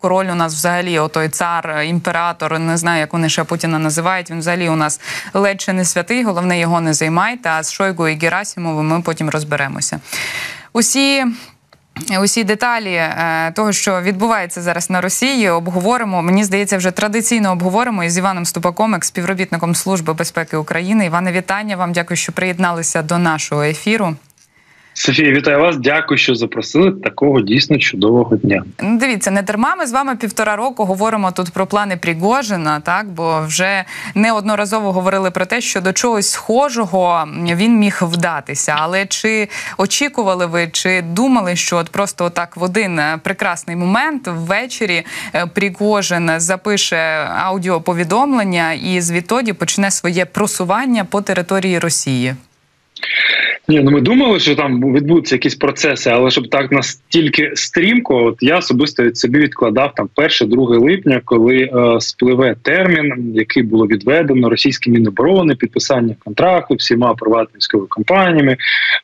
король у нас взагалі, отой цар, імператор, не знаю, як вони ще Путіна називають. Він взагалі у нас ледь чи не святий. Головне його не займайте. А з Шойгу і Герасимовим ми потім розберемося. Усі Усі деталі е, того, що відбувається зараз на Росії, обговоримо. Мені здається, вже традиційно обговоримо із Іваном Ступаком, як співробітником Служби безпеки України. Іване, вітання вам. Дякую, що приєдналися до нашого ефіру. Софія, вітаю вас. Дякую, що запросили такого дійсно чудового дня. Ну, дивіться, не дарма. Ми з вами півтора року говоримо тут про плани Пригожина, так бо вже неодноразово говорили про те, що до чогось схожого він міг вдатися. Але чи очікували ви, чи думали, що от просто так в один прекрасний момент ввечері е, Пригожин запише аудіоповідомлення і звідтоді почне своє просування по території Росії? Ні, ну ми думали, що там відбудуться якісь процеси, але щоб так настільки стрімко, от я особисто від собі відкладав там 1-2 липня, коли е, спливе термін, який було відведено російським міноборони, підписання контракту всіма приватними компаніями.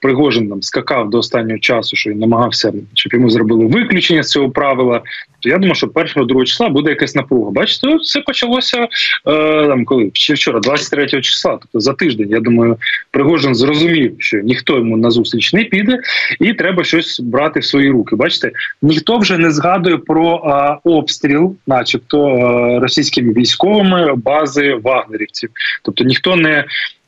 Пригожин там скакав до останнього часу, що він намагався, щоб йому зробили виключення з цього правила. То я думаю, що 1-2 числа буде якась напруга. Бачите, все почалося е, там, коли ще вчора, 23 числа, тобто за тиждень. Я думаю, Пригожин зрозумів, що ніхто йому на зустріч не піде, і треба щось брати в свої руки. Бачите, ніхто вже не згадує про а, обстріл, начебто а, російськими військовими бази вагнерівців. Тобто ніхто не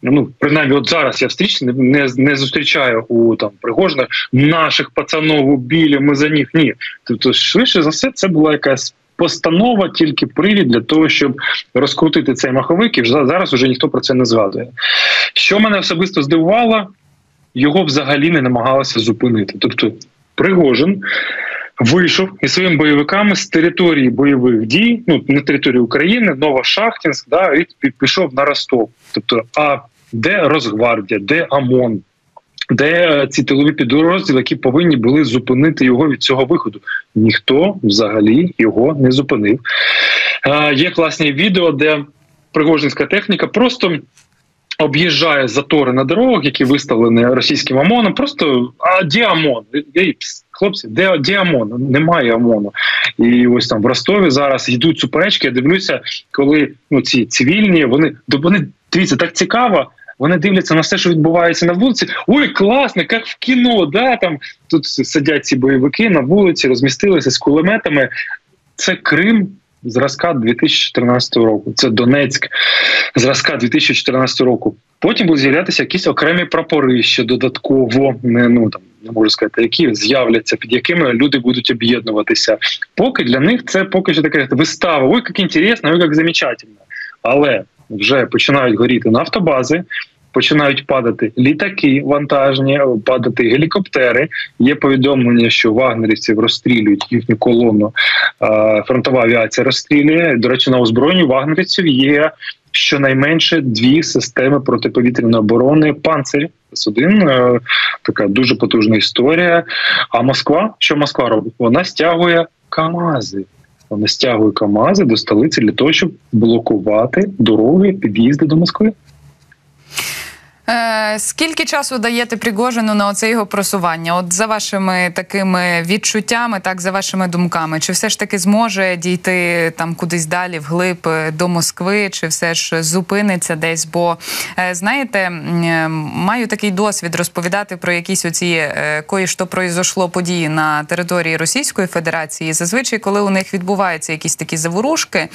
Ну, принаймні, от зараз я встріч не не, зустрічаю у там Пригожина наших пацанов убили, ми за них ні. Тобто, швидше за все, це була якась постанова, тільки привід для того, щоб розкрутити цей маховик, і вже зараз вже ніхто про це не згадує. Що мене особисто здивувало, його взагалі не намагалися зупинити. Тобто, Пригожин. Вийшов із своїми бойовиками з території бойових дій, ну на території України, Новошахтінськ, да, і пішов на Ростов. Тобто, а де Росгвардія, де ОМОН, де ці тилові підрозділи, які повинні були зупинити його від цього виходу? Ніхто взагалі його не зупинив. Е, Є класні відео, де Пригожинська техніка просто об'їжджає затори на дорогах, які виставлені російським ОМОНом. Просто а де ОМОН? Хлопці, де де ОМОН? Немає ОМОНу. І ось там в Ростові зараз йдуть суперечки. Я дивлюся, коли ну ці цивільні вони вони дивіться так цікаво. Вони дивляться на все, що відбувається на вулиці. Ой, класно, як в кіно. Да, там тут сидять ці бойовики на вулиці, розмістилися з кулеметами. Це Крим зразка 2014 року. Це Донецьк зразка 2014 року. Потім будуть з'являтися якісь окремі прапори ще додатково, не ну там не можу сказати, які з'являться, під якими люди будуть об'єднуватися. Поки для них це поки що така вистава. Ой, як інтересно, ой, як замечательно. Але вже починають горіти нафтобази. Починають падати літаки вантажні, падати гелікоптери. Є повідомлення, що вагнерівців розстрілюють їхню колону. Фронтова авіація розстрілює. До речі, на озброєнні вагнерівців є щонайменше дві системи протиповітряної оборони. Панцирі С-1, е, така дуже потужна історія. А Москва, що Москва робить? Вона стягує Камази. Вона стягують Камази до столиці для того, щоб блокувати дороги під'їзди до Москви. Е, Скільки часу даєте Пригожину на оце його просування? От за вашими такими відчуттями, так за вашими думками, чи все ж таки зможе дійти там кудись далі, вглиб е, до Москви, чи все ж зупиниться десь? Бо е, знаєте, е, маю такий досвід розповідати про якісь оці е, кої що произошло події на території Російської Федерації. Зазвичай, коли у них відбуваються якісь такі заворушки,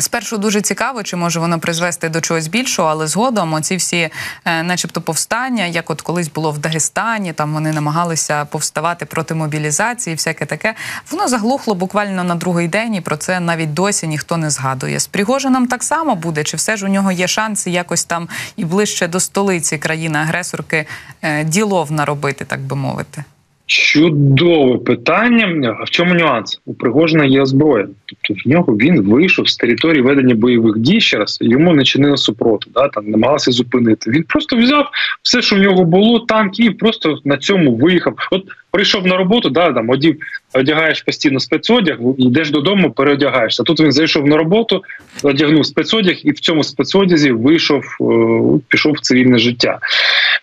Спершу дуже цікаво, чи може воно призвести до чогось більшого, але згодом оці всі, е, начебто, повстання, як от колись було в Дагестані, там вони намагалися повставати проти мобілізації, всяке таке. Воно заглухло буквально на другий день, і про це навіть досі ніхто не згадує. З Пригожином так само буде, чи все ж у нього є шанси якось там і ближче до столиці країни-агресорки е, ділов наробити, так би мовити. Чудове питання. А в чому нюанс? У Пригожина є зброя. Тобто в нього він вийшов з території ведення бойових дій ще раз, йому не чинили супроти, да, там намагалися зупинити. Він просто взяв все, що в нього було, танки, і просто на цьому виїхав. От прийшов на роботу, да, там одів, одягаєш постійно спецодяг, йдеш додому, переодягаєшся. Тут він зайшов на роботу, одягнув спецодяг і в цьому спецодязі вийшов, е, пішов в цивільне життя.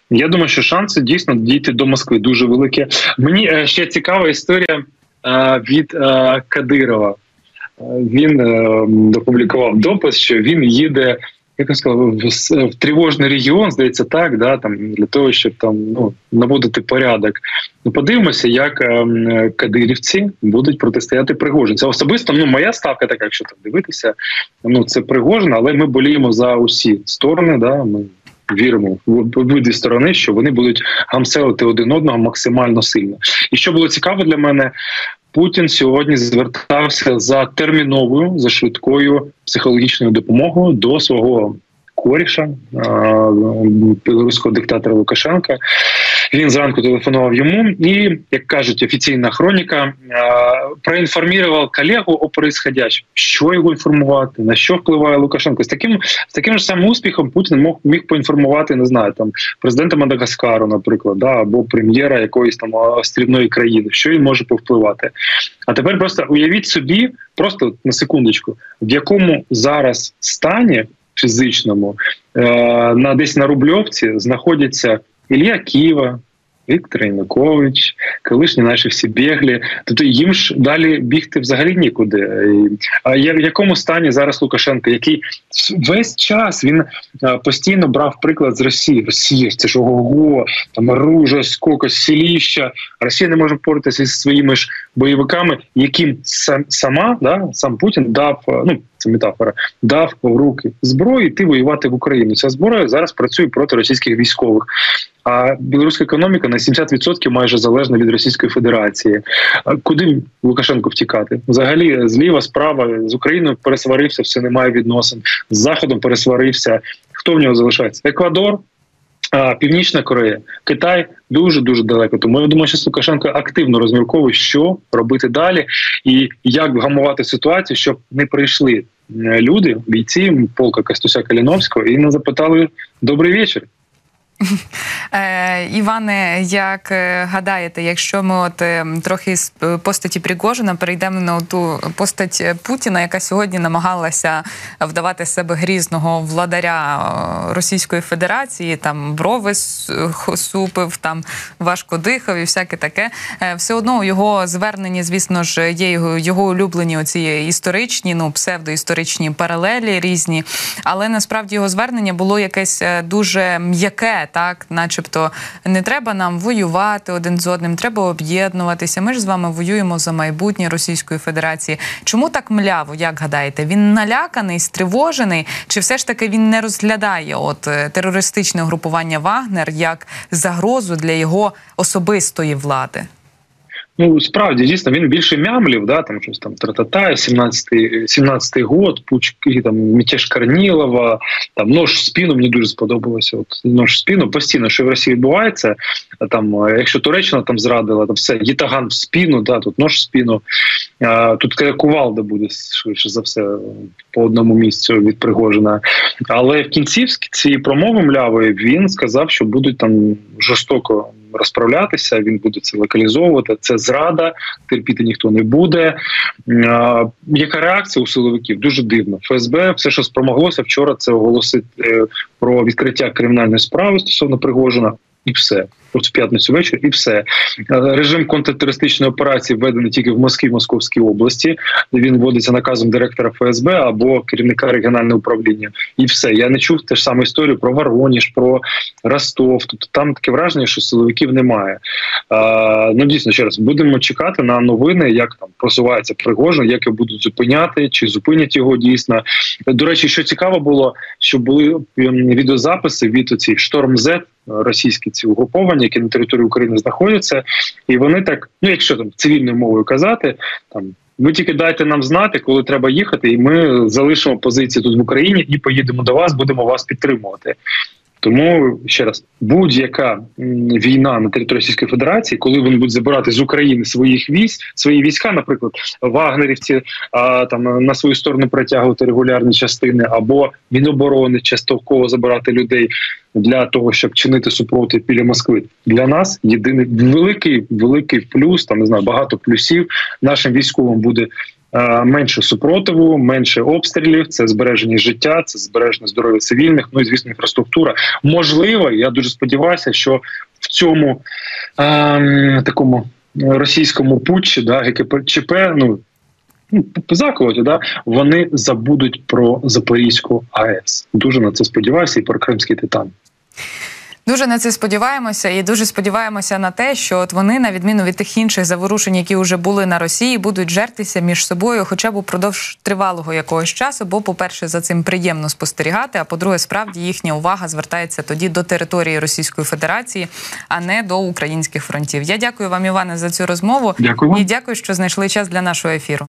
Я думаю, що шанси дійсно дійти до Москви дуже великі. Мені е, ще цікава історія. від Кадирова. Він опублікував допис, що він їде як я сказав, в, тривожний регіон, здається, так, да, там для того, щоб там ну наводити порядок. Ну, подивимося, як е, кадирівці будуть протистояти Пригожин. Це особисто ну моя ставка така, якщо там дивитися. Ну це Пригожин, але ми боліємо за усі сторони. Да, Ми віримо в обидві сторони, що вони будуть гамселити один одного максимально сильно. І що було цікаво для мене, Путін сьогодні звертався за терміновою за швидкою психологічною допомогою до свого коріша білоруського диктатора Лукашенка. Він зранку телефонував йому, і як кажуть, офіційна хроніка проінформував колегу о происходящем. що його інформувати, на що впливає Лукашенко. З таким з таким ж самим успіхом Путін мог міг поінформувати, не знаю, там президента Мадагаскару, наприклад, да, або прем'єра якоїсь там острівної країни, що він може повпливати. А тепер просто уявіть собі, просто на секундочку, в якому зараз стані фізичному е, на десь на Рубльовці знаходяться Ілля Ківа, Віктор Янукович, колишні наші всі біглі. Тобто їм ж далі бігти взагалі нікуди. А в якому стані зараз Лукашенко, який весь час він постійно брав приклад з Росії. Росія це ж ого, там оружие, сколько, селіща. Росія не може впоратися зі своїми ж бойовиками, яким сам сама да сам Путін дав ну. Це метафора дав в руки зброю йти воювати в Україну. Ця зброя зараз працює проти російських військових. А білоруська економіка на 70% майже залежна від Російської Федерації. Куди Лукашенко втікати? Взагалі, зліва, справа з Україною пересварився, все немає відносин. З заходом пересварився. Хто в нього залишається? Еквадор. Північна Корея, Китай дуже дуже далеко. Тому я думаю, що Лукашенко активно розмірковує, що робити далі, і як вгамувати ситуацію, щоб не прийшли люди, бійці полка Кастуся Каліновського, і не запитали добрий вечір. Е, Іване, як е, гадаєте, якщо ми от е, трохи з постаті Пригожина перейдемо на ту постать Путіна, яка сьогодні намагалася вдавати себе грізного владаря Російської Федерації, там брови супив, там важко дихав і всяке таке, все одно його зверненні, звісно ж, є його його улюблені оці історичні, ну псевдоісторичні паралелі різні, але насправді його звернення було якесь дуже м'яке так, начебто, не треба нам воювати один з одним, треба об'єднуватися. Ми ж з вами воюємо за майбутнє Російської Федерації. Чому так мляво, як гадаєте? Він наляканий, стривожений, чи все ж таки він не розглядає от е, терористичне групування Вагнер як загрозу для його особистої влади? Ну справді дійсно він більше мямлів, да там щось там тратата, 17-й 17-й год, пучки там мятеж Корнілова, там нож в спіну Мені дуже сподобалося. От нож в спину постійно, що в Росії відбувається. Там, якщо Туреччина там зрадила, то все єтаган в спіну, да тут нож в спину. Тут кувалда буде швидше за все по одному місцю від Пригожина. Але в кінці цієї промови млявої він сказав, що будуть там жорстоко розправлятися. Він буде це локалізовувати. Це зрада, терпіти ніхто не буде. Яка реакція у силовиків? Дуже дивно. ФСБ все, що спромоглося вчора, це оголосити е, про відкриття кримінальної справи стосовно Пригожина, і все от в п'ятницю вечір, і все режим контртерористичної операції введений тільки в Москві, Московській області. Він вводиться наказом директора ФСБ або керівника регіонального управління, і все. Я не чув те ж саме історію про Вороніж, про Ростов. Тобто там таке враження, що силовиків немає. А, Ну дійсно ще раз будемо чекати на новини, як там просувається Пригожин, як його будуть зупиняти, чи зупинять його дійсно. До речі, що цікаво було, що були відеозаписи від оцих шторм З російські ці угруповання, які на території України знаходяться, і вони так, ну якщо там цивільною мовою казати, там ви тільки дайте нам знати, коли треба їхати, і ми залишимо позиції тут в Україні і поїдемо до вас, будемо вас підтримувати. Тому ще раз будь-яка війна на території Російської Федерації, коли вони будуть забирати з України своїх військ, свої війська, наприклад, вагнерівці а, там на свою сторону притягувати регулярні частини, або міноборони частково забирати людей для того, щоб чинити супротив біля Москви. Для нас єдиний великий великий плюс, там не знаю, багато плюсів нашим військовим буде менше супротиву, менше обстрілів, це збереження життя, це збереження здоров'я цивільних. Ну і звісно, інфраструктура. Можливо, я дуже сподіваюся, що в цьому е, такому російському путчі, да, ГКЧП, ну ну, заколоті, да, вони забудуть про Запорізьку АЕС. Дуже на це сподіваюся, і про Кримський титан. Дуже на це сподіваємося, і дуже сподіваємося на те, що от вони, на відміну від тих інших заворушень, які вже були на Росії, будуть жертися між собою, хоча б упродовж тривалого якогось часу. Бо, по-перше, за цим приємно спостерігати. А по-друге, справді їхня увага звертається тоді до території Російської Федерації, а не до українських фронтів. Я дякую вам, Іване, за цю розмову Дякую і дякую, що знайшли час для нашого ефіру.